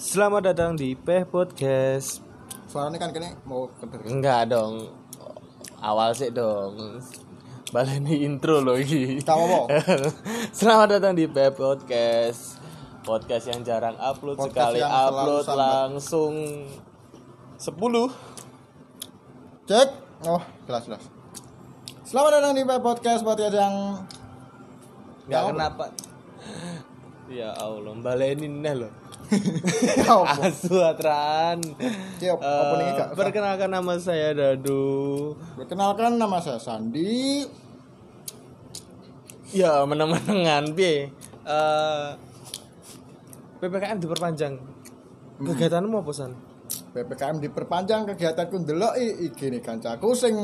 Selamat datang di Peh Podcast. Suaranya kan kene mau. Enggak dong. Awal sih dong. Baleni intro loh ini. Apa-apa. Selamat datang di Peh Podcast. Podcast yang jarang upload Podcast sekali upload langsung 10. Cek. Oh, jelas jelas. Selamat datang di Pep Podcast podcast yang Enggak apa? kenapa. Ya Allah, baleni neh loh. Asu atran. Kak? Perkenalkan nama saya Dadu. Perkenalkan nama saya Sandi. Ya, meneng-menengan piye? Eh PPKM diperpanjang. Kegiatanmu apa san? PPKM diperpanjang kegiatanku ndelok iki nih kancaku sing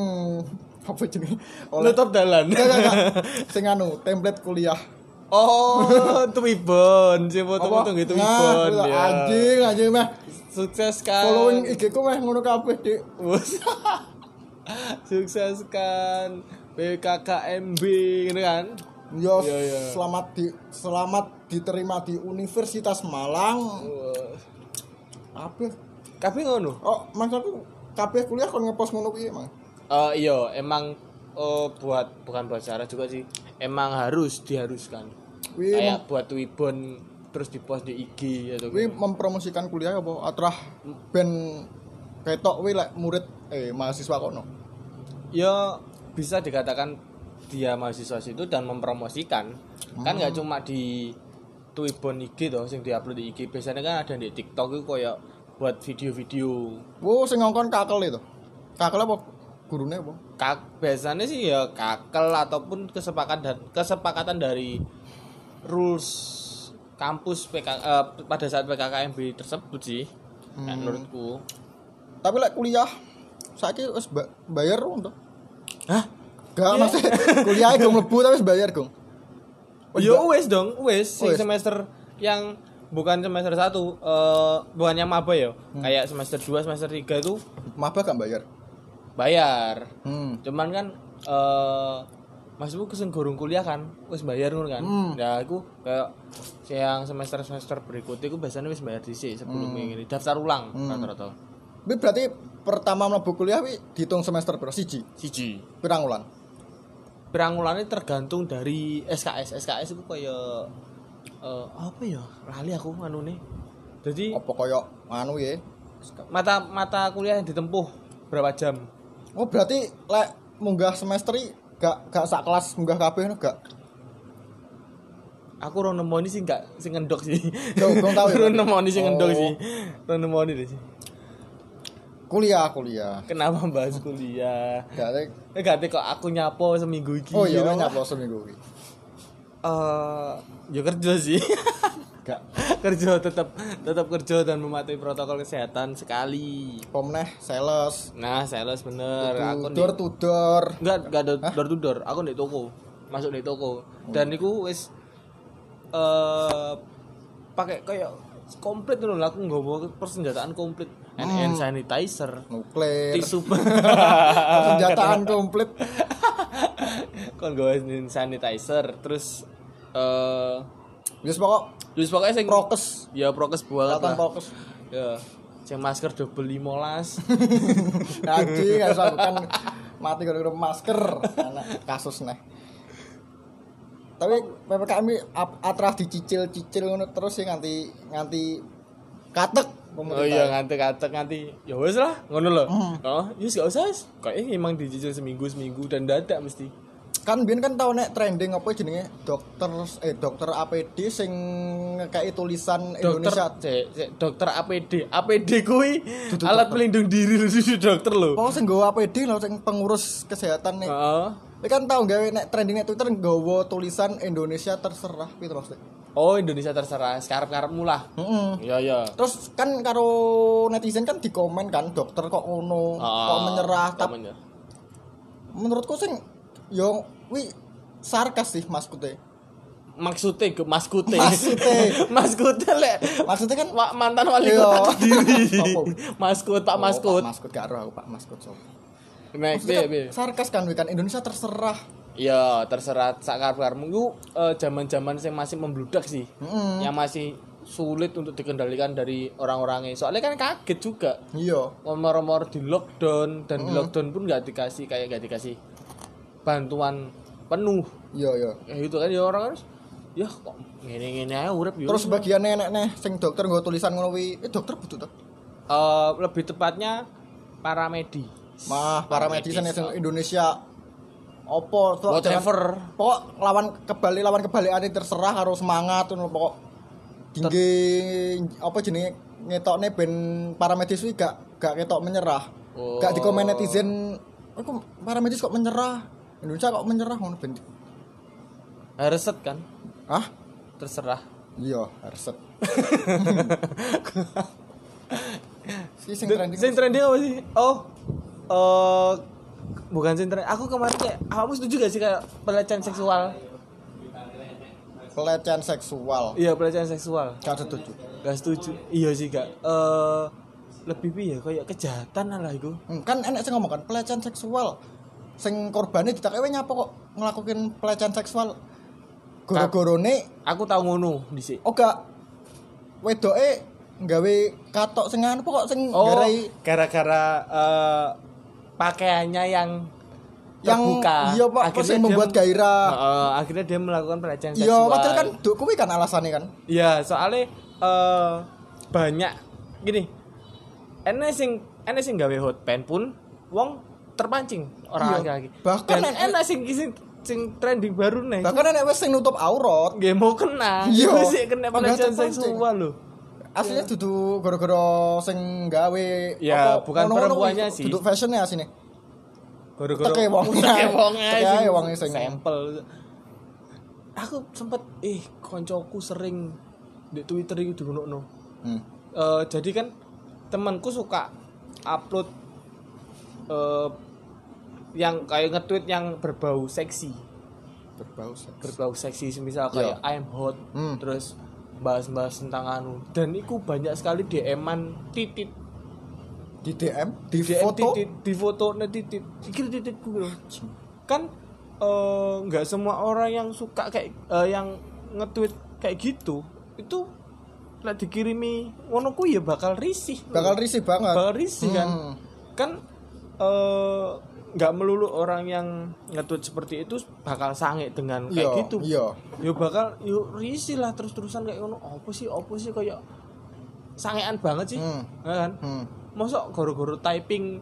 apa jenenge? Nutup dalan. Enggak, enggak, enggak. Sing anu, template kuliah. Oh, tuwibon, si foto-foto gitu Nah, tuwibon ya. Anjing, anjing mah. Sukses kan. Following IG ku meh ngono kabeh, Dik. Sukses kan. BKKMB gitu kan. Yo, Iya, iya. selamat di selamat diterima di Universitas Malang. Wah. Apa? Tapi ngono. Oh, maksudku kabeh kuliah kon ngepost ngono kuwi emang. Eh iya, emang oh, buat bukan buat cara juga sih. Emang harus diharuskan. Kuwi Kayak buat Twibbon terus dipost di IG atau kuwi mempromosikan kuliah apa? Atrah ben ketok kuwi lek murid eh mahasiswa kono. ya bisa dikatakan dia mahasiswa situ dan mempromosikan. Kan nggak cuma di Twibbon IG toh sing diupload di IG biasanya kan ada di TikTok itu kayak buat video-video. Wo sing ngongkon kakel itu. Kakel apa gurune apa? kak biasanya sih ya kakel ataupun kesepakatan kesepakatan dari rules kampus PK, eh, pada saat PKKMB tersebut sih Nah, menurutku Tapi lek kuliah saiki wis ba- bayar untuk. hah Gak maksud kuliah gong mlebu tapi wis bayar gong. Oh, Yo enggak. wes dong, wes sing semester yang bukan semester 1 eh bukannya maba ya. Hmm. Kayak semester 2, semester 3 itu Maba gak bayar. Bayar. Hmm. Cuman kan eh Masku keseng gorong kuliah kan, wis bayar ngono kan. Hmm. Ya aku kayak yang semester-semester berikutnya aku biasanya wis bayar dhisik sebelum Hmm. ini daftar ulang rata-rata. Tapi berarti pertama mlebu kuliah wi dihitung semester berapa? Siji. Siji. Pirang wulan? Pirangulannya tergantung dari SKS. SKS itu kayak eh apa ya? Lali aku anune. Jadi Apa koyo anu ya? mata mata kuliah yang ditempuh berapa jam Oh berarti lek munggah semester i gak gak sak kelas munggah kabeh no gak. aku ora nemoni sih enggak sing ngendok sih Yo, gong tau ya, ora nemoni sing ngendok Oh. sih ora nemoni deh sih Kuliah kuliah. kenapa bahas kuliah Gak ada. eh gak kok aku nyapo seminggu iki Oh iya nyapa seminggu kuwi. eh ya kerja sih Gak. kerja tetap tetap kerja dan mematuhi protokol kesehatan sekali. Pomneh sales. nah sales bener. Aku Door to door. enggak enggak ada door to door. Aku di toko. Masuk di toko. Dan iku wis eh pakai kayak komplit dulu aku nggak bawa persenjataan komplit. Hand, hand sanitizer. Nuklir. tisu. Senjataan komplit. kon gue hand sanitizer. Terus eh Wis pokok terus pokoknya sing prokes. ya prokes banget Kelihatan lah prokes. ya sing masker double limolas Anjing harus aku kan mati gara-gara masker. Anak kasus nih. Tapi PPKM atrah dicicil-cicil ngono terus sih nganti nganti katek Oh iya nganti katek nganti ya wes lah ngono loh. Oh, yes gak usah. Kayaknya emang dicicil seminggu seminggu dan dadak mesti. Kan biyen kan tau nek trending apa jenenge dokter eh dokter APD sing kayak tulisan Indonesia Dokter, cek, cek, dokter APD, APD kui alat dokter. pelindung diri lu dudu dokter lo. Oh, sing nggawa APD lho sing pengurus kesehatan nih. Heeh. Ini kan tau gawe nek trending nek Twitter nggawa tulisan Indonesia terserah gitu maksudnya. Oh Indonesia terserah, sekarang karepmu lah. Heeh. Iya iya. Terus kan karo netizen kan dikomen kan dokter kok ngono, Ah, kok menyerah. kok Tapi menyerah. menurutku sing yo wi sarkas sih Mas Kute. Maksudnya ke Mas Kute. Maksudnya. Mas Kute lek. Maksudnya kan Wa- mantan wali Iya. kota. Apa? Mas Kut, Pak Mas Oh, Kut. Pak Maskut gak roh aku Pak so. Nek Maksudnya piye, piye? kan sarkas kan kan Indonesia terserah. Ya terserah sakar karmu itu zaman zaman saya masih membludak sih. Mm-mm. Yang masih sulit untuk dikendalikan dari orang-orangnya soalnya kan kaget juga iya nomor-nomor di lockdown dan di lockdown pun nggak dikasih kayak nggak dikasih bantuan penuh. Iya iya. Ya itu kan ya orang harus ya kok ngene ngene aja urip terus bagian nenek nih sing dokter nggo tulisan ngono kuwi eh dokter butuh tuh Eh, lebih tepatnya paramedi. Mah para medis. sing Indonesia. Opo tuh whatever. Pokok lawan kebalik lawan kebalikane terserah harus semangat ngono pokok. Tinggi apa jenenge ngetokne ben para medis kuwi gak gak ketok menyerah. Oh. gak dikomen netizen oh, kok para medis kok menyerah Indonesia kok menyerah ngono ben? Reset kan? Ah terserah. Iya harus si sing trending sing trending apa sih? Oh eh bukan sing trending. Aku kemarin kayak kamu setuju gak sih kayak pelecehan seksual? Pelecehan seksual? Iya pelecehan seksual. Gak setuju gak setuju. Iya sih gak. Eh lebih piye? Kayak kejahatan lah itu Hmm, kan enek sing ngomong kan pelecehan seksual sing korbannya ditakewe nyapa kok ngelakuin pelecehan seksual? Goro-gorone? aku tahu ngono dhisik. Oh gak. Wedoke nggawe katok sing anu kok sing oh garai. gara-gara eh pakaiannya yang yang terbuka. iya pak apa sing dia- membuat gairah. Heeh, akhirnya dia melakukan pelecehan iya seksual. padahal kan duk kuwi kan alasannya kan. Iya, soalnya eh banyak gini. Enek sing enek sing gawe hotpan pun wong terpancing orang Iya. laki-laki. Bahkan Dan enak sing sing sing trending baru nih. bahkan enek wis sing nutup aurat Gak mau kena. Iya. Sih kena pelecehan seksual loh. aslinya dudu gara-gara sing gawe Ya, apa, bukan perempuannya sih. duduk fashionnya asine Gara-gara Teke wongnya. Teke wongnya Teke wongnya sing- sampel. Aku sempet eh koncoku sering di Twitter itu digunono. hmm. Eh, jadi kan temanku suka upload eh yang kayak nge-tweet yang berbau seksi. Berbau seks berbau seksi misal kayak I am hot Hmm. terus bahas-bahas tentang anu. Dan itu banyak sekali DM-an titit. Di DM di DM foto? titit di foto titit. Iki tititku lho. kan eh, nggak semua orang yang suka kayak eh, yang nge-tweet kayak gitu itu lah dikirimi ngono ku ya bakal risih bakal risih banget. Bakal risih kan? Hmm. kan eh, nggak melulu orang yang nge-tweet seperti itu bakal sange dengan kayak iya gitu. iya. Yo bakal yo risih lah terus-terusan kayak ngono. Apa sih apa sih kayak sangean banget sih Hmm. ya kan? Hmm. mosok goro-goro typing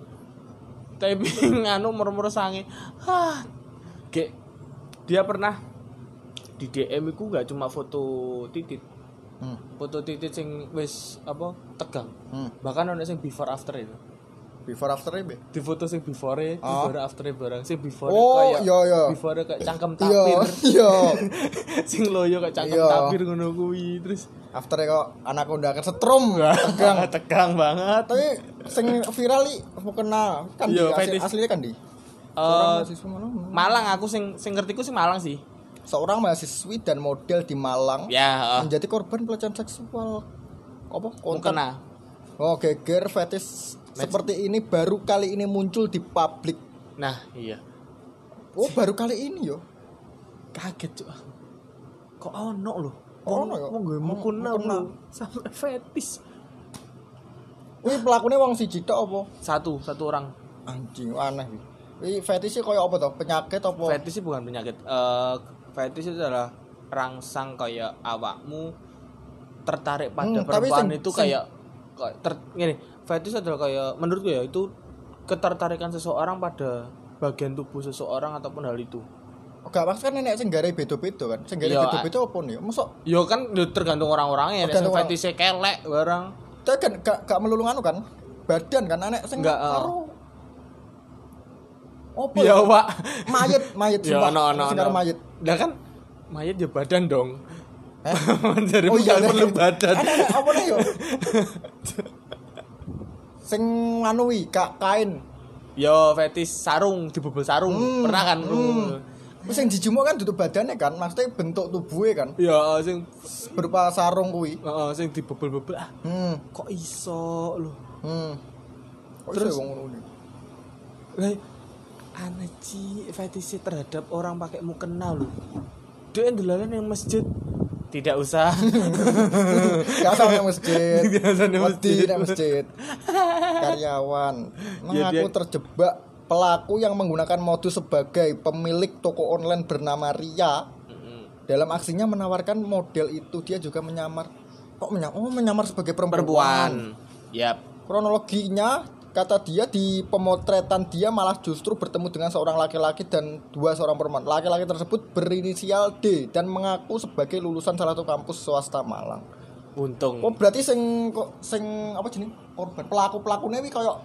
typing anu murmur sange. Hah. Kayak dia pernah di DM ku nggak cuma foto titit. Hmm. foto titit sing wis apa tegang. Hmm. bahkan ada sing before after itu before after ini di foto sing before e Ah. baru after barang sing before Oh, kayak iya, iya. before kayak cangkem iya tapir. iya. Sing loyo kayak cangkem Iya. tapir ngono kuwi terus after kok anak udah kesetrum tegang. Tegang banget. Tapi sing viral i mau kena kan di Iya, asli, aslinya kan di? Eh, mahasiswa Malang aku sing sing ngertiku sih Malang sih. Seorang mahasiswi dan model di Malang ya uh, menjadi korban pelecehan seksual. Apa? Konten. Kena oh geger fetish seperti ini baru kali ini muncul di publik nah iya oh baru kali ini yo kaget cuk kok ono loh Ono ya? Wong gue mukuna sampai fetis. Wih pelakunya wong siji tok apa? Satu, satu orang. Anjing aneh iki. Wih fetishnya koyo apa toh? Penyakit apa? Fetis sih bukan penyakit. Eh fetis itu adalah rangsang kayak awakmu tertarik pada Hmm, tapi perempuan sing- itu kayak ter, gini, fetis adalah kayak menurutku ya itu ketertarikan seseorang pada bagian tubuh seseorang ataupun hal itu. Gak maksud kan nenek sing gawe beda-beda kan. Sing gawe Iya, beda-beda apa nih? Mosok Yo kan tergantung orang-orangnya, orang. fetisnya kelek barang. Tapi kan gak, gak melulu anu kan badan kan Enggak, ah. karo apa Ya, Pak. mayit mayit Ya sumpah ono. sing karo ono. mayit Lah kan mayat ya badan dong. Eh? Oh iya, perlu badan. Anek, anek, apa nih yo sing anu kak kain Yo fetis sarung dibobol sarung. Hmm, Pernah kan? hmm. Terus yang dijumuk kan duduk badannya kan maksudnya bentuk tubuhnya kan Ya sing berupa sarung kuwi heeh sing dibobol-bobol ah hmm kok iso lho. hmm Kok Terus- wong ngono? Lah aneh ci fetisnya terhadap orang pakai mukena lho. Dia ndelalan yang masjid tidak usah Gak usah nang masjid. Gak usah nang Wedi masjid. nang masjid. Karyawan Ya, mengaku dia- terjebak pelaku yang menggunakan modus sebagai pemilik toko online bernama Ria. Dalam aksinya menawarkan model itu dia juga menyamar kok menyamar, oh, menyamar sebagai perempuan. perempuan yap Kronologinya kata dia di pemotretan dia malah justru bertemu dengan seorang laki-laki dan dua seorang perempuan. Laki-laki tersebut berinisial D dan mengaku sebagai lulusan salah satu kampus swasta Malang. untung Oh berarti sing kok sing apa jenis korban pelaku pelakunya ini kayak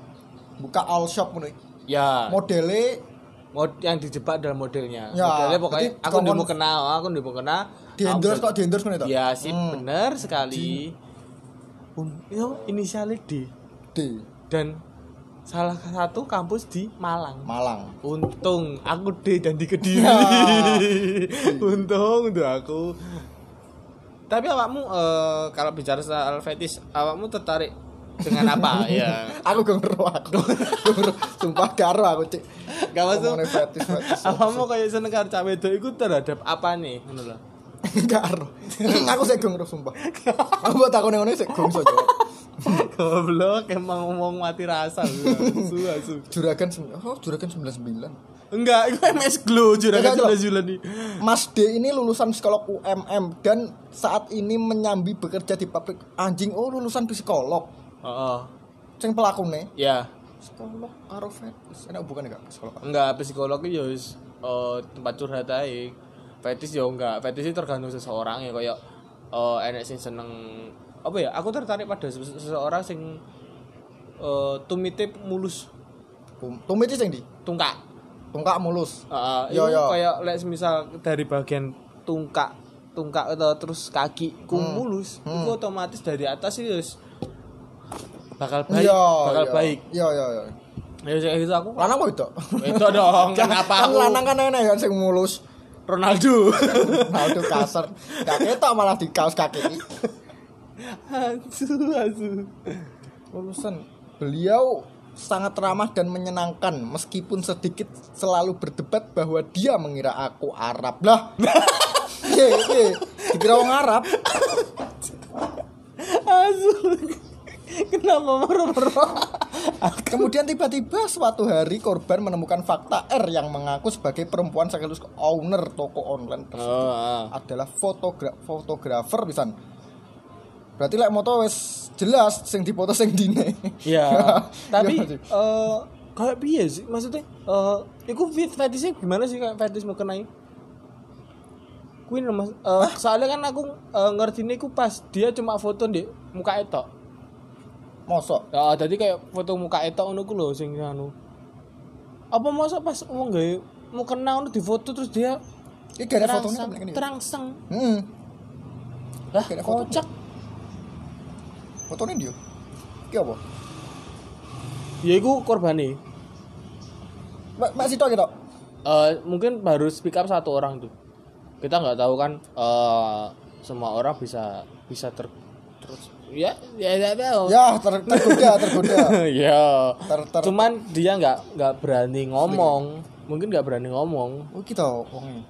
buka all shop iki. ya Modele mod yang dijebak dalam modelnya Ya, modelnya pokoknya aku dikongkon- mau kenal aku mau kenal di endorse kok di endorse itu. ya sih Hmm. benar sekali Un- yo inisialnya D D dan salah satu kampus di Malang Malang. untung aku D dan di Kediri Ya. untung tuh aku tapi awakmu eh, kalau bicara soal fetish awakmu tertarik dengan apa ya Aku gak ngeru aku. Sumpah karo aku cek. Gak masuk. Ngomongin fetis fetis. awakmu kayak seneng karo cah wedok iku terhadap apa nih ngono lho Gak. Aku sih gak ngeru sumpah. Aku buat aku ngono sih jawab. goblok emang ngomong mati rasa su asu Juragan oh juragan 99. enggak itu MS Glow juragan sudah nih Mas D ini lulusan psikolog UMM dan saat ini menyambi bekerja di pabrik anjing. Oh lulusan psikolog. oh, Sing pelakune ya psikolog karo fetis. Enak bukan enggak psikolog? enggak psikolog ya wis eh, tempat curhat aja fetish ya enggak fetish itu tergantung seseorang ya kayak eh enek sing seneng apa ya aku tertarik pada sese- seseorang sing eh tumite mulus Tum- Tumit sing di tungkak tungkak mulus. Heeh, Yo, itu yo. kayak lek misal dari bagian tungkak tungkak atau terus kaki ku Hmm. mulus itu otomatis dari atas itu bakal baik Iya, bakal iya. baik Iya iya iya. ya kayak gitu aku Lanang kok itu? itu dong kenapa kan aku lanang kan enak kan sing mulus. Ronaldo Ronaldo kasar. Gak ketok malah di kaos kaki. Asu asu Lulusan beliau sangat ramah dan menyenangkan meskipun sedikit selalu berdebat bahwa dia mengira aku Arab lah. Iya, iya. Dikira orang Arab. asu kenapa Kemudian tiba-tiba suatu hari korban menemukan fakta R yang mengaku sebagai perempuan sekaligus owner toko online tersebut. oh, ah. adalah fotogra fotografer pisan. Berarti lek moto wis jelas sing dipoto sing dine. ya tapi Iya, eh kayak piye sih? Maksudnya eh iku fit fetishnya gimana sih kayak fetish mau kenai Kuwi lho, mas. Eh, soalnya kan aku eh, ngerti ini pas dia cuma foto di muka etok. Mosok. Ya jadi kayak foto muka etok ngono ku lho sing anu. Apa masa pas wong gawe mau kenal ngono di foto terus dia iki gak ada fotonya terangsang kan terangsang Heeh. lah ada fotonya. kocak Fotonya dia. Iki apa? ya iku korbane Mak mak situ gitu. Eh, mungkin baru speak up satu orang tuh kita nggak tahu kan eh semua orang bisa bisa ter terus ya ya ya tahu Ya, ter tergoda, tergoda. ya Ter ter cuman dia nggak nggak berani ngomong mungkin nggak berani ngomong Oh, kita wonge.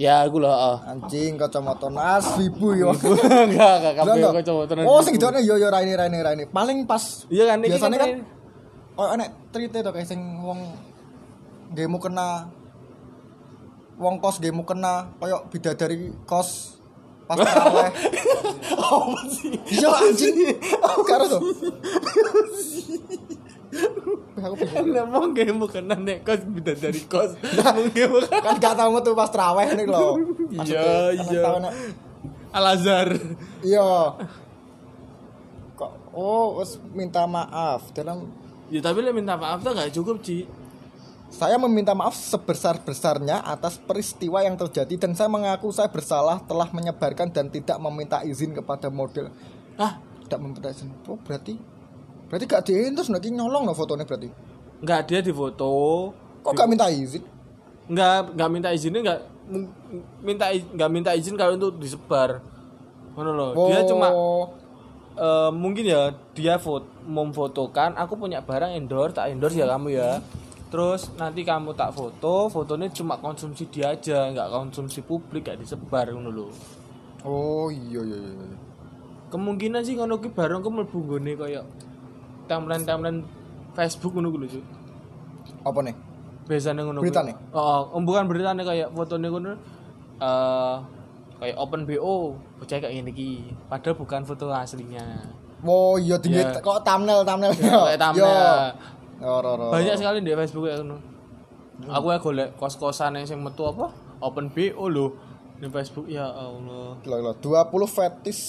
Ya aku ah. Anjing kacamata nas ibu yo. nggak nggak Enggak, kabeh enggak. kok coba tenan Oh, sing gidone yo yo raine raine raine. Paling pas iya kan biasanya kan kan oh enek cerita to kayak sing wong gemu kena wong kos gemu kena koyo bidadari kos pas terawih. apa sih Iya anjing. Karo tuh. Nek mau kena nek kos beda dari kos mungkin bukan kan gak tau metu pas terawih nih loh. Iya, iya. Al Azhar Iya. Kok oh wes minta maaf dalam ya tapi le minta maaf tuh nggak cukup Ci Saya meminta maaf sebesar-besarnya atas peristiwa yang terjadi dan saya mengaku saya bersalah telah menyebarkan dan tidak meminta izin kepada model. ah Tidak meminta izin. Oh, berarti berarti gak diin terus nanti nyolong no fotonya berarti. nggak dia di foto Kok gak minta izin? nggak nggak minta izinnya nggak m- minta i- nggak minta izin kalau untuk disebar Ngono loh dia cuma Oh. eh, mungkin ya dia foto memfotokan aku punya barang endorse tak endorse ya kamu ya terus nanti kamu tak foto fotonya cuma konsumsi dia aja nggak konsumsi publik nggak disebar ngono loh Oh iya iya iya. Kemungkinan sih ngono ki bareng ku mlebu nggone kaya timeline-timeline Facebook ngono ku lho, Cuk. Apa nih? Biasanya ngono. Beritane? Heeh, oh, bukan beritane kayak fotone ngono. Eh kayak open BO, bocah kayak ngene iki. Padahal bukan foto aslinya. Oh iya tinggi Iya. kok thumbnail thumbnail. Kayak thumbnail. Yo. Ora ora. Banyak sekali di Facebook kayak ngono. Aku ya golek kos-kosan yang sing metu apa? Open BO lho. Di Facebook ya Allah. Gila gila 20 fetis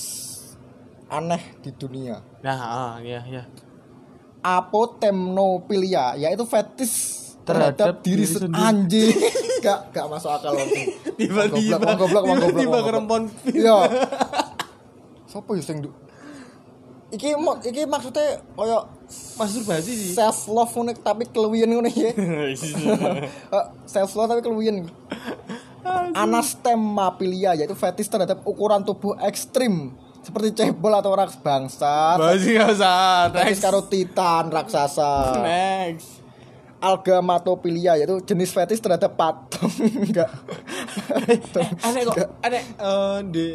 aneh di dunia. Nah, ah, iya iya. Apotemnopilia yaitu fetis Terhadap terhadap, diri, diri se- sendiri. anjing. gak gak masuk akal. Tiba-tiba goblok, goblok, goblok. kerempon. Iya. Sopo yo sing Iki iki maksudnya koyo Masturbasi sih. self love ngono tapi keluwian ngono ya. self love tapi keluwian. Anastemapilia yaitu fetis terhadap ukuran tubuh ekstrim seperti cebol atau raks usah. Fetis Next. karo titan raksasa. Next. Algamatopilia yaitu jenis fetis terhadap patung. Enggak. aneh kok aneh eh di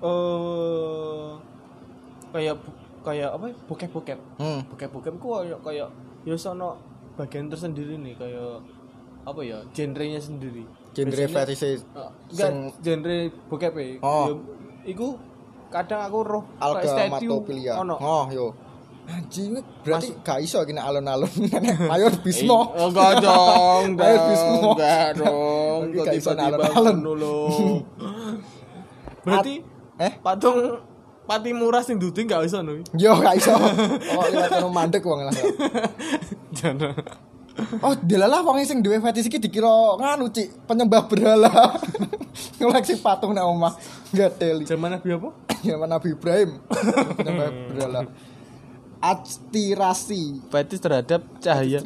eh kayak kayak apa ya? bokep-bokep Hmm. bokep-bokep ku kayak kayak ya sono bagian tersendiri nih kayak apa ya genrenya sendiri Genre fetisnya Eh, enggak genre bokep ya Oh. Ya, iku kadang aku roh kayak statue Algamatopilia. ono Oh, yo. Anjing berarti gak iso gini alon-alon mayor bismo. Eh, enggak dong, Ayo, dong, Bismo. enggak dong. Kok gak tiba-tiba alon-alon. dulu. Berarti Eh? patung pati murah sing dudu enggak iso no. Yo gak iso. Oh, liwat mandek wong lah. Jangan. Oh, delalah wong sing duwe fetis iki dikira nganu Cik, penyembah berhala. Ngoleksi patung nang omah. Enggak teli. Zaman Nabi apa? Zaman Nabi Ibrahim. penyembah berhala. Aspirasi. Fetis terhadap cahaya.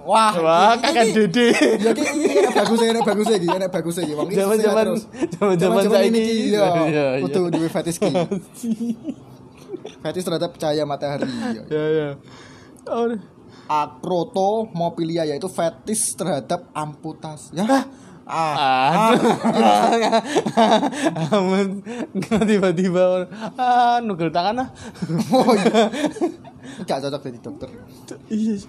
Wah, Wah, kakak iki- dede. Ya ki iki enak bagusnya enak bagusnya iki, enak bagusnya iki. Wong iki Zaman-zaman- zaman-zaman ini saiki. ki, Iya, ya. iya. Kudu duwe fetis ki. Fetis terhadap cahaya matahari. Ya. Ya ya. Oh, Akrotomopilia yaitu fetis terhadap amputasi. Ya. Ah. Aduh. Amun tiba-tiba ah nugel tangan ah. Oh iya. Gak cocok jadi dokter. Iya.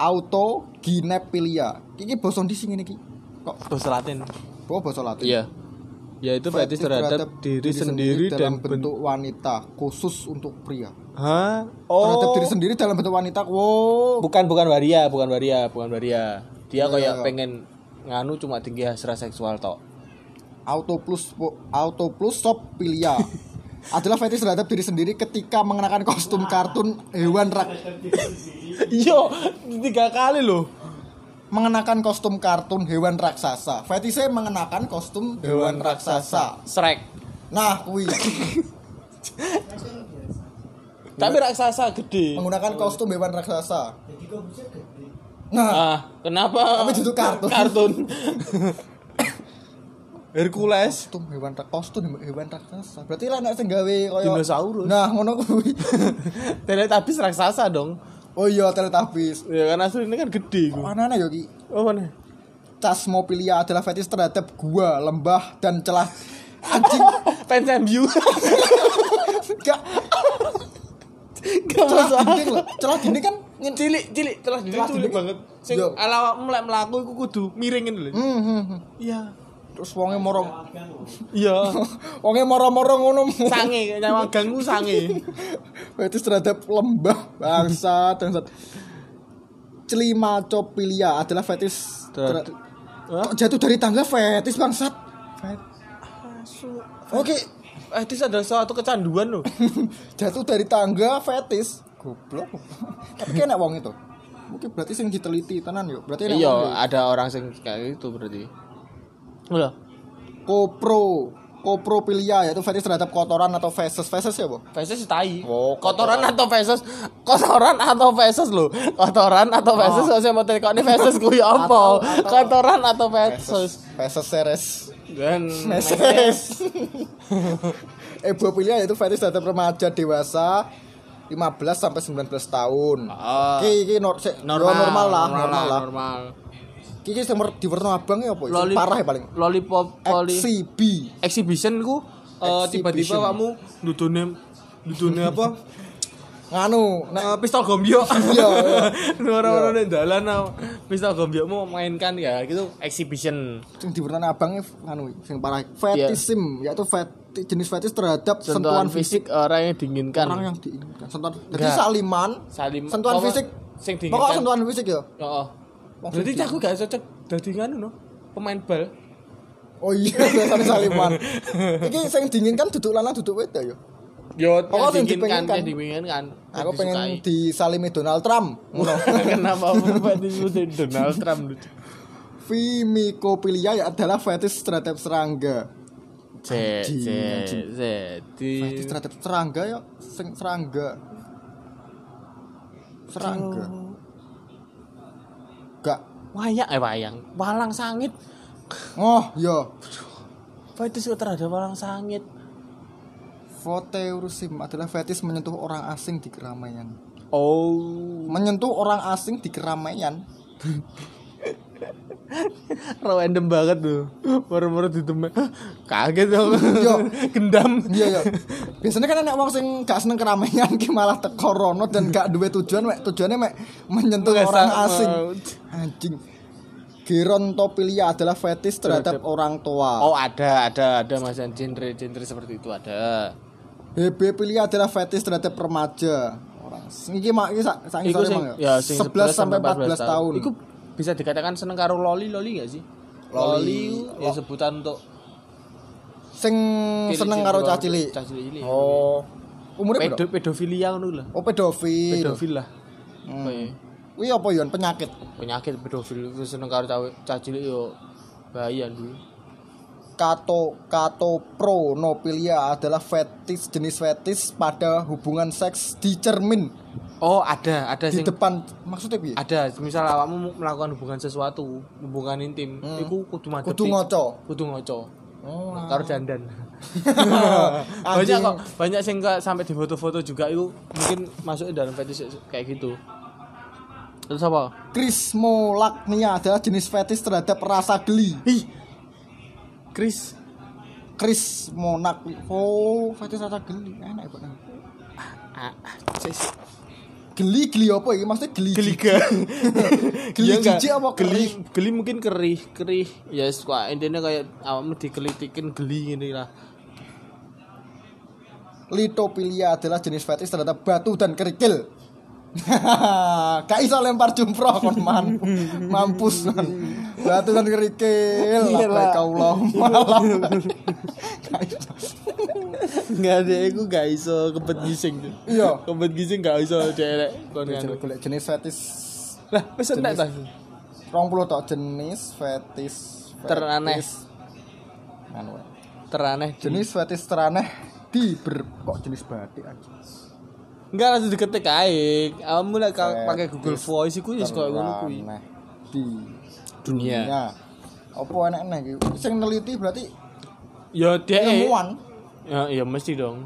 Autoginepilia. Iki basa ndi sing ngene iki? Kok Bahasa Latin. oh basa Latin? Iya. Yaitu fetis terhadap diri sendiri dan dalam bentuk bentuk wanita khusus untuk pria. Hah? Terhadap Oh. diri sendiri dalam bentuk wanita. Wow. Bukan bukan waria, bukan waria, bukan waria. Dia Iya, kayak iya. pengen nganu cuma tinggi hasrat seksual tok. Autoplus autoplusopilia adalah fetis terhadap diri sendiri ketika mengenakan kostum kartun hewan rak Iya, tiga kali loh. Mengenakan kostum kartun hewan raksasa. Fetisnya mengenakan kostum hewan raksasa. Shrek. Nah, kuwi Tapi raksasa gede. menggunakan kostum hewan raksasa. Nah, Ah, kenapa? Tapi itu kartun. Kartun. Hercules. kostum hewan rak- kostum hewan raksasa. Berarti lah nek sing gawe kaya Dinosaurus. Nah, ngono kuwi. Teletubbies raksasa dong. Oh iya, Teletubbies. Ya kan asli ini kan gede gua. ya ki? Oh mana? Chasmopilia adalah fetis terhadap gua, lembah dan celah anjing. Fans MU. Gak Gak celah dinding loh. Celah dinding kan cilik cilik telah dinding Celah cilik dinding. banget. Sing ala mulai melaku iku kudu miringin lho. Hmm, hmm, hmm. Iya. Terus wonge moro Iya. wonge moro-moro ngono. sange nyawa ganggu sange. Fetis terhadap lembah bangsa dan Celimacopilia adalah fetis ter-? Kok jatuh dari tangga fetis bangsat. Oke, Etis adalah suatu kecanduan loh. jatuh dari tangga fetis. Goblok. Tapi kena wong itu. Mungkin berarti sing diteliti tenan yuk. Berarti Iya, ada orang sing kayak itu berarti. Udah. Kopro Kopropilia yaitu fetis terhadap kotoran atau feses feses ya bu Feses tai. Oh, kotoran atau feses? Kotoran atau feses lo? Kotoran atau feses? Oh. Saya mau tanya ini feses kuwi apa? Kotoran atau feses? feses seres Dan meses Ebopilia yaitu fetis terhadap remaja dewasa 15 sampai 19 tahun. Ah. Iki iki se- normal, normal lah, normal, normal lah. normal. Iki iki sing di warna abang ya apa? Lollip- Parah ya paling. Lollipop, loli, XCB. exhibition ku eh, tiba-tiba kamu dudune dudune apa? nganu nek Eh, pistol gombyo. Iya, iya. Orang-orang di dalan pistol gombyomu mainkan ya gitu exhibition. sing diwertani abangnya nganu sing parah Iya. fetishism yaitu feti, jenis fetis terhadap Sentuhan sentuhan fisik fisik orang yang diinginkan. orang yang diinginkan sentuhan jadi saliman Salim sentuhan fisik sing pokoknya diinginkan. sentuhan fisik ya Heeh. Sing aku gak cocok dadi nganu no. Pemain bal. oh iya biasanya saliman iki sing diinginkan duduk lanang duduk wedok ya Yo, Pokoknya yang diinginkan, yang diinginkan. aku pengen disalimi Donald Trump ngono Kenapa Bapak disebutin Donald Trump lucu? Fimikopilia adalah fetis terhadap serangga Cek, Anjing, cek, anjing. cek. Di fetis terhadap serangga ya serangga serangga wayang eh wayang, walang sangit. oh iya Fetis terhadap walang sangit. Voyeurism adalah fetis menyentuh orang asing di keramaian. Oh. Menyentuh orang asing di keramaian. Random banget tuh. Baru-baru. Hah, Kaget dong. Yo. Gendam. Iya ya. Biasanya kan enak wong sing gak seneng keramaian ki malah teko rono dan gak duwe tujuan mek tujuannya mek menyentuh Nggak orang asing. mau. Anjing. Gerontopilia adalah fetis terhadap orang tua. Oh, ada, ada, ada Mas genre genre seperti itu ada. Hebepilia adalah fetis terhadap remaja. Orang iki mak iki sak sing ya sing 11 sampai 14 tahun. Iku bisa dikatakan seneng karo loli loli gak sih? Loli. Loli, ya sebutan untuk Sing seneng karo cah cilik. Cah cilik. Oh. Umurnya Pedo, pedofilia ngono lah. Oh pedofil. Pedofil lah. Hmm. Wih apa yon penyakit? penyakit pedofil seneng karo cah cilik yo bahaya dulu. Kato katopronopilia adalah fetis jenis fetis pada hubungan seks di cermin Oh, ada, ada di sing depan maksudnya piye? ada misal awakmu melakukan hubungan sesuatu, hubungan intim, Hmm. iku kudu madep. Kudu ngoco. Kudu ngoco. Oh. Karo dandan. banyak kok, banyak sing nggak sampai di foto-foto juga itu mungkin masuknya dalam fetish kayak gitu. Terus apa? Krismolagnia adalah jenis fetis terhadap rasa geli. Ih. Chris Krismonak. Oh, fetis rasa geli. Enak ya, Pak. ah, sis. Geli geli apa iki? Maksudnya geli. Geli Iya nggak? jijik apa geli, geli mungkin kerih, kerih. Ya yes, kok intinya kayak awakmu dikelitikin geli gini lah. Litopilia adalah jenis fetis terhadap batu dan kerikil. Gak iso lempar jumroh kon man. Mampus kon. Batu dan kerikil. Iya, lah. Gak iso. Enggak ada aku gak iso kebet gising. Iya. Kebet gising gak iso derek kon golek jenis fetis Lah, wis entek ta. 20 tok jenis fetis Teraneh. Anu. Teraneh jenis fetis teraneh di ber kok jenis batik aja. Enggak langsung diketik ae. Kamu lah pakai Google Voice iku wis koyo ngono kuwi. Di Dunia. dunia. Apa enak-enak iki? Sing neliti berarti Ya dia ilmuwan. Ya, ya mesti dong.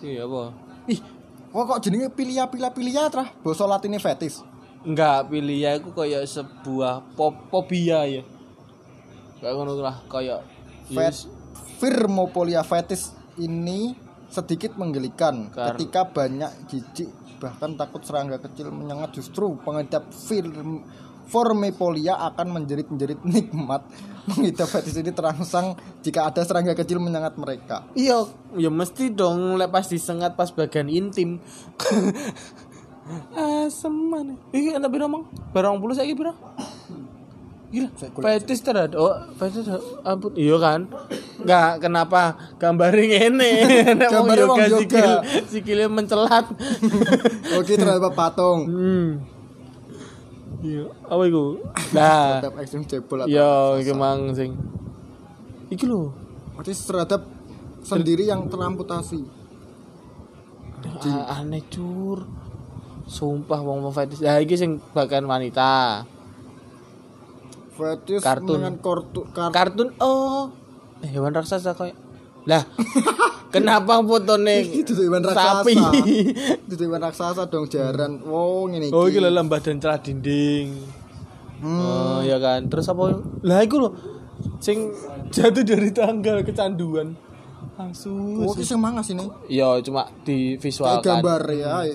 Iya apa? Ih, kok kok jenenge pilia pilia pilia trah basa latine fetis. Enggak, pilih ya aku kayak sebuah pop fobia ya. Kayak ngono lah, kayak Fet. Firmopolia fetis ini sedikit menggelikan Kar- ketika banyak jijik bahkan takut serangga kecil menyengat justru pengidap firm Formipolia akan menjerit-jerit nikmat mengidap fetis ini terangsang jika ada serangga kecil menyengat mereka. Iya, ya mesti dong lepas disengat pas bagian intim. Asem mana? Iki piro mong? Barang puluh saiki piro? Gila, fetis terhadap oh, fetis ampun iya kan? Enggak, kenapa gambarnya ngene? Nek wong yoga sikil sikilnya mencelat. Oke terhadap patung. hmm. Iya, apa iku? Nah, Terhadap ekstrim jebol atau iya iki mang sing Iki lho. fetis terhadap sendiri yang teramputasi. Ah, aneh cur. Sumpah wong wong fetis. Lah iki sing bagian wanita. Fetis Kartun. dengan kortu, kar- Kartun oh. Eh, hewan raksasa kayak. Lah, kenapa fotone Itu hewan raksasa. sapi? Itu hewan raksasa dong jaran. Wow, ngene oh, iki iki. lho lembah dan celah dinding. Hmm. Oh, ya kan. Terus apa? Lah iku lho sing jatuh dari tangga kecanduan. asu Oh, ki sing mangas ini. ya cuma di Kayak gambar ya.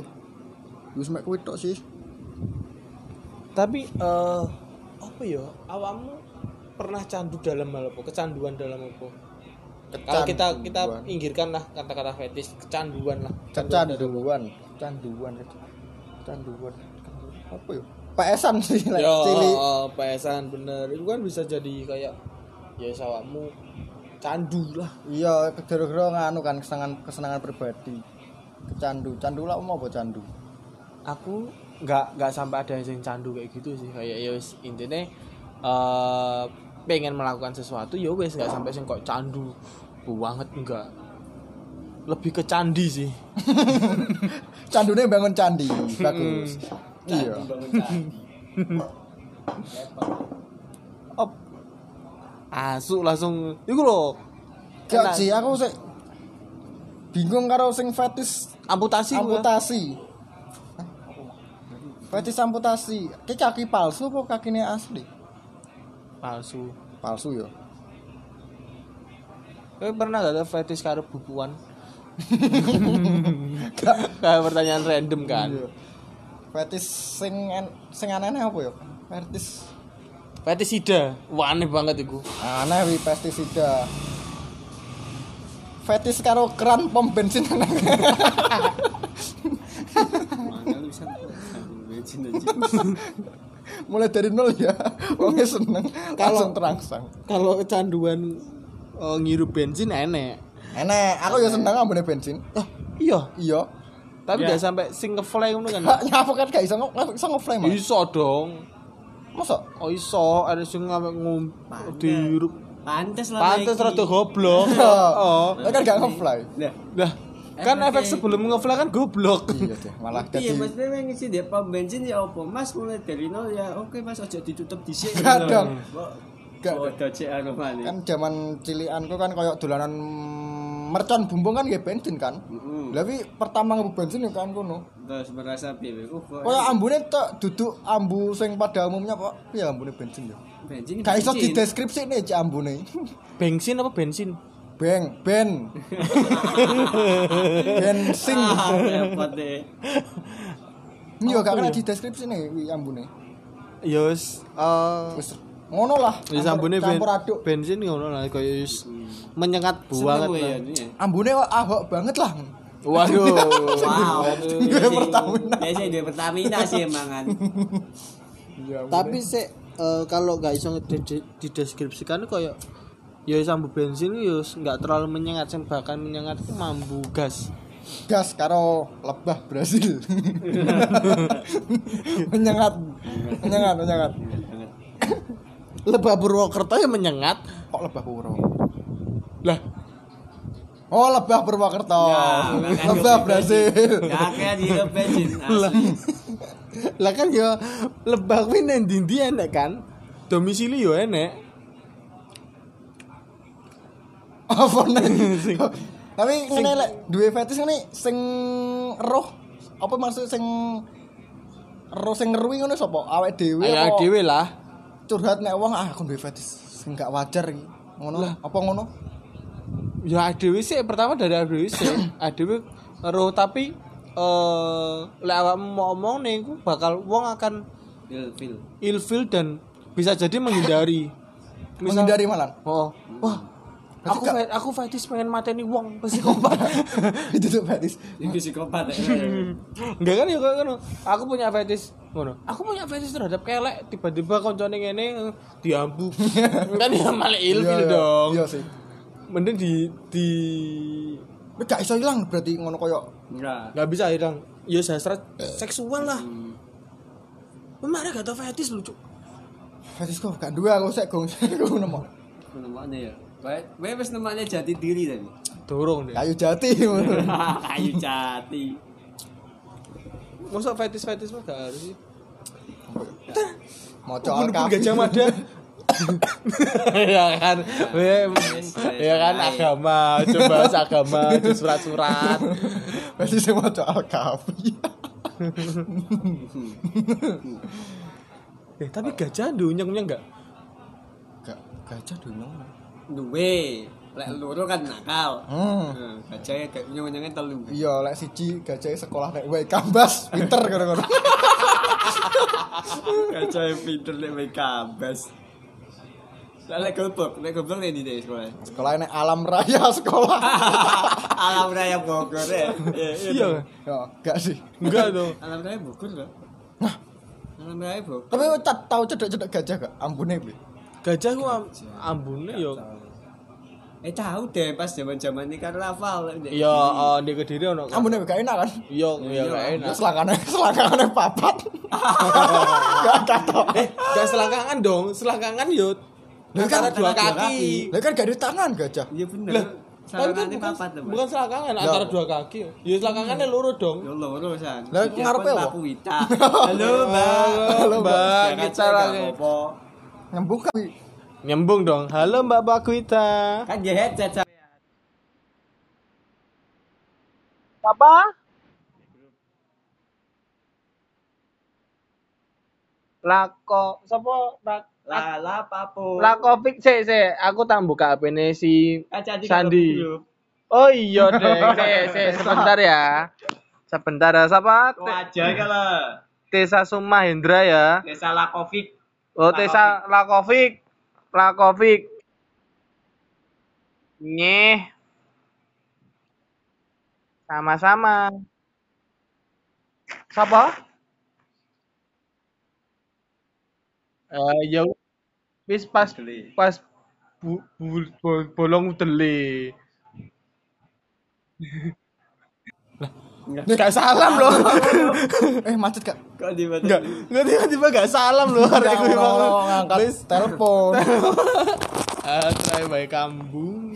Wis mek kuwi tok sih. tapi eh apa ya awakmu pernah candu dalam hal apa kecanduan dalam apa kalau kita kita pinggirkan lah kata-kata fetish kecanduan lah. Kecanduan. Kecanduan. Kecanduan. Apa ya? PSan sih lah ya cili. pesan bener. Itu kan bisa jadi kayak ya sawakmu. Candu lah. Iya kira-kira nganu kan kesenangan kesenangan pribadi. Kecandu. Candu lah mau apa candu? Aku nggak nggak sampai ada yang candu kayak gitu sih. Kayak ya wis intinya eh pengen melakukan sesuatu ya wes nggak sampai sing kok candu banget enggak lebih ke candi sih. Candunya bangun candi bagus. Iya. Op. Asu langsung. Iku lho gak Enak. sih aku sih bingung karo sing fetis amputasi amputasi. Fetis amputasi. Ki kaki palsu apa kakinya asli palsu palsu ya Kowe pernah gak ada fetish karo bukuan? Kayak pertanyaan random kan. Iya. fetis sing sing aneh apa ya fetis Fetisida, wah aneh banget iku. aneh wi pestisida fetis karo keran pom bensin aneh Mana lu bisa bensin aja. mulai dari nol ya wongnya seneng Kalau- langsung terangsang Kalau kecanduan oh, ngirup bensin enek. enek aku ya seneng ambune bensin Ah, iya, iya tapi Ya. gak sampai sing ngefly ngono kan. Nyapa kan gak iso iso ngefly mah Iso dong. masa Oh iso, ada sing ngum dirup. Pantes lah. Pantes rada goblok. Oh. Lah kan gak ngefly Nah, kan efek sebelum ngefly kan goblok. iya deh malah Iya, jadi maksudnya yang ngisi dia pom bensin ya apa? Mas mulai dari nol ya oke Mas ojo ditutup. Gak dong. Gak Gak dong. cek anu kan zaman cilianku kan kayak dolanan mercon bumbung kan ya bensin kan tapi pertama ngebu bensin ya kan kono Terus merasa piye? Kok Kaya ambune tok duduk ambu sing pada umumnya kok ya ambune bensin ya. bensin. Gak iso bensin. dideskripsi nih cik ambune. Bensin apa bensin? Beng, ben. Bensin. Ah, repot deh. Iya gak kena ya? dideskripsi nih wi ambune. Eh Wis ngono lah. Di Campur- sambune ben, bensin ngono lah kayak wis menyengat Seneng banget. ya. Ambune kok ahok banget lah. Waduh. Wow. Dia Pertamina. Biasa dia Pertamina sih emangan. Iya. Tapi sih eh, kalau nggak iso dideskripsikan kayak ya sambu bensin ya nggak terlalu menyengat sing bahkan menyengat itu mambu gas. gas karo lebah Brasil. menyengat. Menyengat, menyengat. Lebah Purwokerto ya menyengat. Kok lebah puro? Lah, Oh, lebah Purwokerto. Ya, lebah Brasil. Ya kayak di bensin asli. lah kan ya lebah kuwi nang ndi enek kan? Domisili yo enek. Apa nih tapi ngene lek duwe fetish ngene sing roh apa maksud sing roh sing ngeruwi ngono sapa awake dhewe Ya dhewe lah. curhat nek wong ah aku duwe fetish sing gak wajar iki ngono Lah. apa ngono Ya ADW sih pertama dari ADW sih. ADW roh tapi eh lek awakmu mau omong nih bakal wong akan Ilfil. ilfil dan bisa jadi menghindari. Misal- menghindari malah Oh, wah. Berarti Aku gak- aku fetish pengen mateni wong psikopat. itu tuh fetish Itu psikopat ya. Enggak kan ya ngono. Aku punya fetish ngono. Aku punya fetish terhadap kelek tiba-tiba koncone ngene diambu. kan ya malah ilfil Iya, iya. dong. iya sih Mending di di Tapi gak iso ilang berarti ngono koyo Enggak. nggak bisa hilang. Ya sastra seksual lah. Kemarin gak tau fetish lucu. fetish kok gak duwe aku sik gong aku nemu Namanya ya. Wae wis namanya jati diri tadi. Dorong deh. kayu jati Kayu jati. Masa fetish mah gak harus sih. mau Pun kafe gajah mada. ya kan, We- ya kan agama, coba bahas agama, di surat-surat. fetish mau soal kafe Eh, tapi gajah dunyeng-nyeng enggak? gak gajah dulu Duwe. Lek loro kan nakal. Hmm. Nah, Gajah kayak nyong-nyongen telu. Iya, lek siji gajah sekolah nek wae kambas, pinter ngono-ngono. Gajah pinter lek wae kabas. Lah lek goblok, lek goblok nek di sekolah. Sekolah nek alam raya sekolah. Alam raya Bogor ya. Iya. Ya, enggak sih. Enggak dong. Alam raya Bogor kok. Alam raya Bogor. Tapi tau cedek-cedek gajah gak? Ambune piye? Gajah ku am- ambune yo Eh tahu deh pas zaman-zaman ini kan Rafael. yo eh, di Kediri ono kan. Ambune gak enak kan? Yo yo gak Ya enak. selangkane selangkane papat. Gak katok. Eh, gak selangkangan dong. Selangkangan yo kan antara dua kaki. Lah kan gak di tangan gajah. Iya bener. Lah, tapi kan bukan, papat teman. bukan selangkangan antara dua kaki. Ya selangkangannya loro dong. Ya loro san. Lah, ngarepe apa? Mbak Wita. Halo, Mbak. Halo, Mbak. Kita lagi. apa-apa. Nyambung dong. Halo Mbak Bakwita. Kan dia headset San. Apa? Lako, sapa? Lak- Lala papo. Lakovic sih, sih. Aku tak buka HP-ne si Sandi. Oh iya deh, sih, sih, sebentar ya. Sebentar ya, siapa? Aja kalau Tesa Sumahendra ya. desa Lakovic. Oh, Tesa Lakovic. Lakovic. Nyeh. Sama-sama. Siapa? Eh, ya wis pas Dele. pas bu, bu, bo- bolong tele. Gak salam loh. Eh macet gak? Kok di mana? Enggak, enggak tiba-tiba gak salam loh hari emang. ono ngangkat telepon. Ah, try by kambung.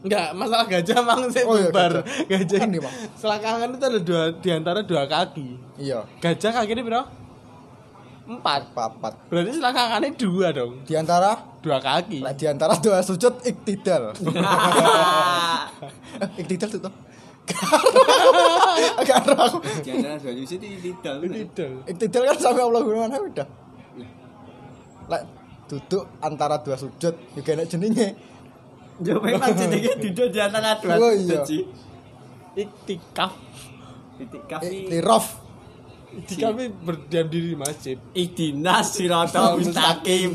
Enggak, masalah gajah mang saya Oh iya, bubar. gajah. Gajah. Kan nih, Bang. Selangkangan itu ada dua di antara dua kaki. Iya, Gajah kakinya berapa? Empat. papat. Berarti selangkangannya dua dong. Di antara Dua kaki. lek di antara dua sujud iktidal. Eh, iktidal tuh ero aku. Jangan di tidak. Kan sampai Allah gimana udah. Lek duduk antara dua sujud juga enak jenenge. Ya memang jenenge duduk di antara dua Oh, sujud iya. sih. Iktikaf. Titik kafi. Iktiraf. Iktikaf ini berdiam diri di masjid. Ihdinas siratal mustaqim.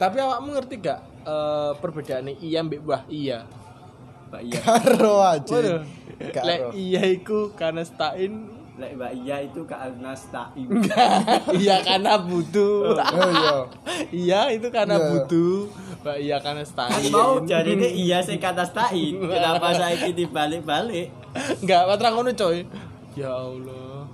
Tapi awakmu ngerti gak eh, perbedaannya iya mbak wah iya? Mbak Iya. Karo aja. Lek iya iku karena stain Lek Mbak Iya itu ke Anas Taim. iya karena butuh. Oh iya. iya itu karena Iya. butuh. Mbak iya karena Kan stain. mau jadi ini iya sing kata Stain. Kenapa saya ini dibalik-balik? Enggak, patra ngono coy. Ya Allah.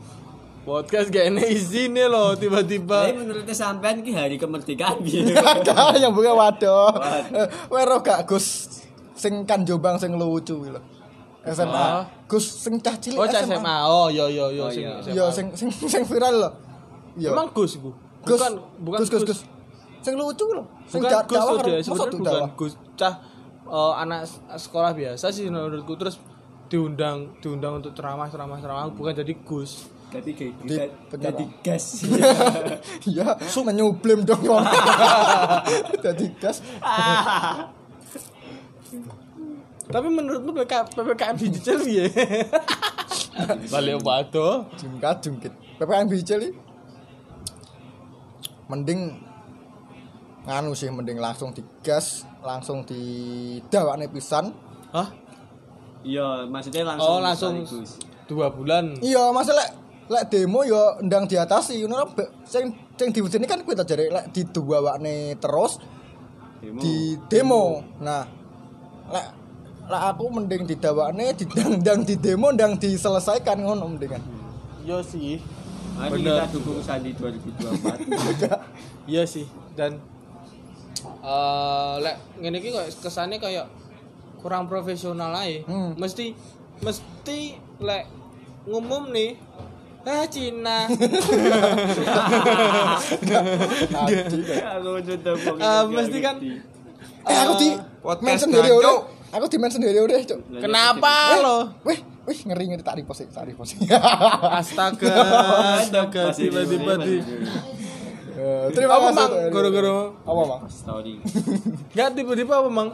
Podcast gak enak izinnya loh tiba-tiba. Tapi menurut sampean ki hari kemerdekaan gitu. Ada yang buka waduh. Waduh. Wero gak Gus sing kan Jombang sing lucu lho. SMA. Ah. Gus sing cah cilik Oh, cah SMA. Oh, yo yo yo Oh, sing iya. SMA. Iya sing sing sing viral lho. Iya. Emang Gus iku. Gus Bukan bukan Gus Gus Gus. Sing lucu lho. Sing Bukan Gus tuh dia sebenarnya bukan? Gus cah eh, anak sekolah biasa sih menurutku terus diundang diundang untuk ceramah ceramah ceramah bukan jadi Gus. Jadi kayak gitu. penjara. Jadi gas. Iya, menyublim dong. Dadi gas. Tapi menurutmu PK, PPKM digital ya? Balik batu. Jungkat jungkit. PPKM bijil iki. Mending nganu sih mending langsung digas, langsung didawakne pisan. Hah? Iya, maksudnya langsung. Oh langsung sekaligus. dua bulan. Iya, masa lek lek demo yo ndang diatasi ngono sing sing diwujudne kan kuwi ta jare lek diduwakne terus Demo. di demo. Nah, lek lek aku mending didawakne didang-dang di demo ndang diselesaikan ngono mendingan. Iya sih. Mari Bener. kita dukung Sandi 2024. Iya sih. Dan eh lek ngene iki kok kesannya kayak kurang profesional aja. Hmm. Mesti mesti lek ngumum nih Ah Cina. Eh, mesti kan Eh aku di podcast sendiri udah. Aku di mention sendiri udah, Cuk. Kenapa lo? Wih, wih ngeri ngeri tak repost, tak repost. Astaga, astaga tiba-tiba di Eh, Terima Apa kasih. mang? untuk Eri. Goro-goro. Apa mang? Story. Enggak tiba-tiba apa mang?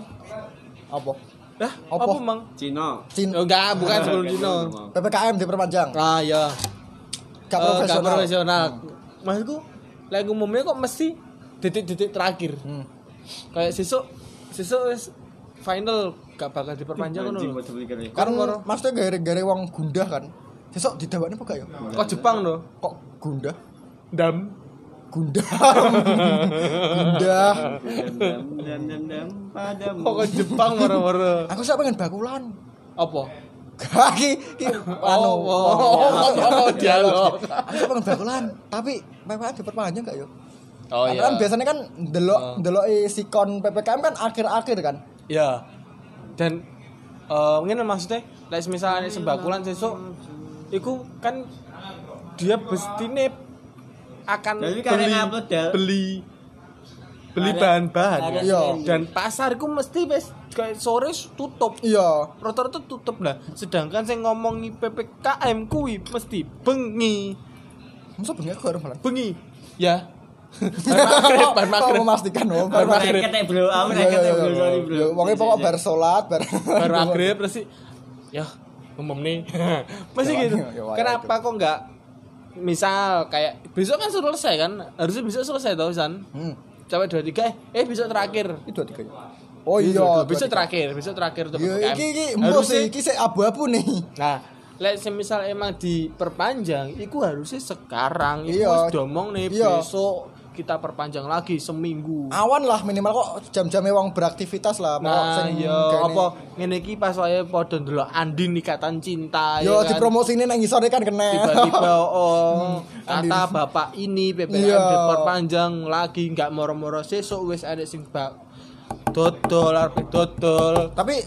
Apa? Dah, Apa? apa, mang? Cina. Cin Oh, enggak, bukan sebelum Cino. PPKM diperpanjang. Ah, ya. Gak Eh, profesional. Gak profesional. Maksudku, lagi umumnya kok mesti titik-titik terakhir. Hmm. Kayak sesuk sesuk wis final gak bakal diperpanjang ngono lho. Kan maksudnya gara-gara wong gundah kan. Sesok didawakne apa gak ya? Kok Jepang lho. Kok gundah? Dam. Gundah. gundah. Dam dam dam padamu. Kok Jepang moro-moro. Aku sih pengen bakulan. Apa? Kaki ki anu. Oh, oh, oh, oh, dialog. Aku pengen bakulan, tapi PPKM diperpanjang gak ya? Oh Karena iya. kan biasanya kan delok Oh. delok sikon PPKM kan akhir-akhir kan. Ya. Dan eh ngene maksudnya, lek misalnya sembakulan sesuk iku kan dia bestine akan Jadi kan beli upload beli beli bahan-bahan Iya. dan pasarku mesti wis kayak sore tutup Iya. rata-rata tutup lah sedangkan saya ngomongi PPKM kuwi mesti bengi Masa bengi aku harus malah. bengi ya bar maghrib bar maghrib memastikan oh, Bar maghrib. Reket bro, aku Iya, reket iya, bro, iya. sorry bro. Pokok bar salat, bar bar maghrib terus sih ya umum nih masih Ya, gitu ya, ya, kenapa kok nggak misal kayak besok kan selesai kan harusnya besok selesai tau san Hmm. sampai dua tiga eh eh besok terakhir Itu tiga. Oh Besok- iya, besok terakhir besok terakhir untuk Iya, PPKM iki iki mbok harusnya sih, iki sik abu-abu nih. nah lek semisal emang diperpanjang itu harusnya sekarang itu Iya. harus domong nih Iya. besok kita perpanjang lagi seminggu Awan lah minimal kok jam-jamnya wong beraktivitas lah. Nah, iya apa ngene iki pas wae padha ndelok Andin ikatan cinta Yo ya kan? dipromosine nang ngisore kan kena. tiba-tiba oh Andin. kata bapak ini PPKM Iya. diperpanjang lagi nggak moro-moro sesuk wis ada sing bak dodol arep dodol Tapi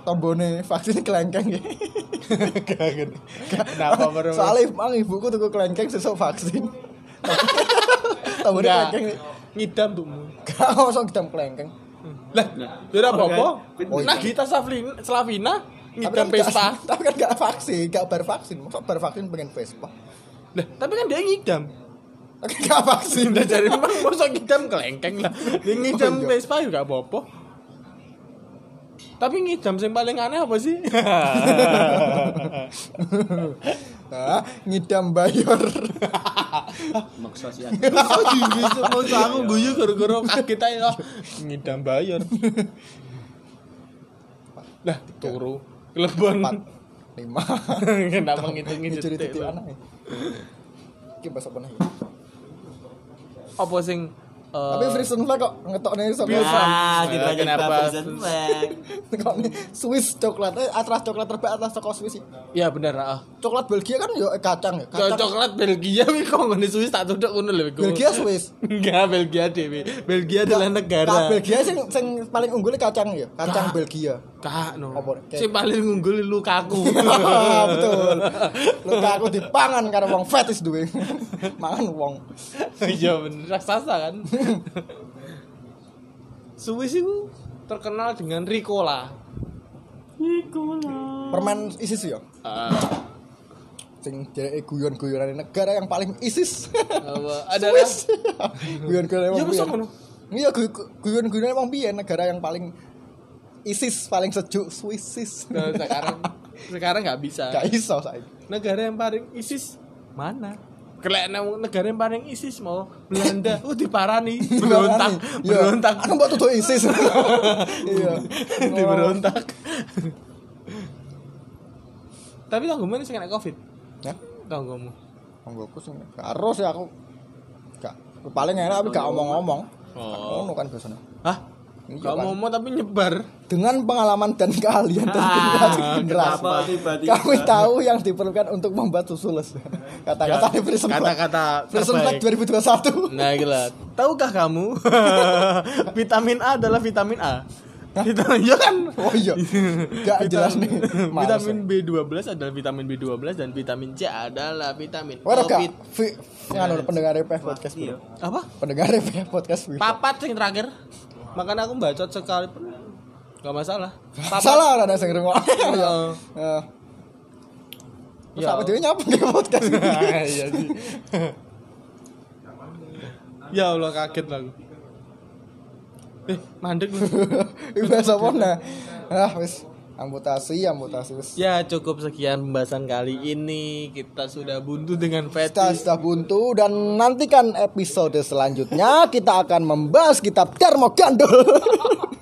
tombone vaksin kelengkeng ya. kenapa moro Soalnya emang ibuku tuku kelengkeng sesuk vaksin. Enggak. kelengkeng nih. ngidam tuh Gak masuk kita kelengkeng. lah ya apa-apa Oh, iya. nah kita Slavina Slavina ngidam kan Vespa Tapi kan gak vaksin, gak bar vaksin. Masa bar vaksin pengen Vespa? lah tapi kan dia ngidam Tapi gak vaksin. Udah jadi memang masa ngidam kelengkeng lah dia ngidam Oh, iya. Vespa juga apa-apa tapi ngidam yang paling aneh apa sih? Nah, ngidam bayor. Maksa sih. Oh bisa mau aku guyu gara-gara kaget aja ngidam bayar. Lah turu kelebon. Empat, lima. Kenapa ngitung-ngitung Ngiduri titik anak. Iki bahasa apa nih? Apa sing eh, Tapi Frison flag kok ngetokne sama Biasa. Ah, Ya, tidak kenapa? kenapa? kok nih Swiss coklat. Eh, atlas coklat terbaik atlas toko Swiss. sih. Ya bener ah. Coklat Belgia kan yo eh, kacang ya. Cok- Kacang. Coklat Belgia wi kok ngene Swiss tak tuduk ngono lho iku. Belgia Swiss. Enggak Belgia dhewe. Belgia adalah negara. Belgia sing sing paling unggul kacang ya. Kacang. Belgia. Kak no. Sing paling unggul Lukaku. Betul. Luka aku dipangan karo wong fetis duwe. Mangan wong. Iya bener raksasa kan. Swiss itu terkenal dengan Ricola. Permen ISIS ya. Ah, Sing jadi guyon-guyonan negara yang paling ISIS. apa, adalah Ya, wong ngono? Iya gu- guyon-guyonan wong biyen negara yang paling ISIS paling sejuk Swissis. Nah, sekarang sekarang nggak bisa. Gak iso. Negara yang paling ISIS mana? Kelek negara yang paling ISIS mau Belanda. Oh diparani, berontak, Iya. berontak, Anu mbok tutuk ISIS. Iya. diberontak. Tapi tanggungan sing kena Covid. Ya, Tanggunganmu. monggoku sing karo sih aku. Gak paling enak tapi gak omong-omong. Oh. Ngono kan biasanya. Hah? Gak kan. ngomong tapi nyebar. Dengan pengalaman dan keahlian dari generasi? Kami tahu yang diperlukan untuk membuat susu les. Kata-kata di Flag. Kata-kata Flag terbaik. 2021. Nah gila. Tahukah kamu vitamin A adalah vitamin A? Vitamin ya kan? Oh iya. Gak jelas nih. Males, vitamin B12 adalah vitamin B12 dan vitamin C adalah vitamin Waduh gak COVID. Vi- nganu pendengar RPF podcast Iya. Apa? Pendengar podcast. Papat yang terakhir. Makanya aku bacot sekali pun Gak masalah. Papat. Salah lah ada sing ngrungok. Iya. Ya. Terus Ya. apa dia nyapa ke podcast? Iya sih. Ya Allah kaget aku. Eh, mandek lu. Iku bahasa apa nah? Ah wis amputasi amputasi. Ya cukup sekian pembahasan kali ini Kita sudah buntu dengan Kita fetish sudah buntu dan nantikan episode selanjutnya kita akan membahas kitab Gandul.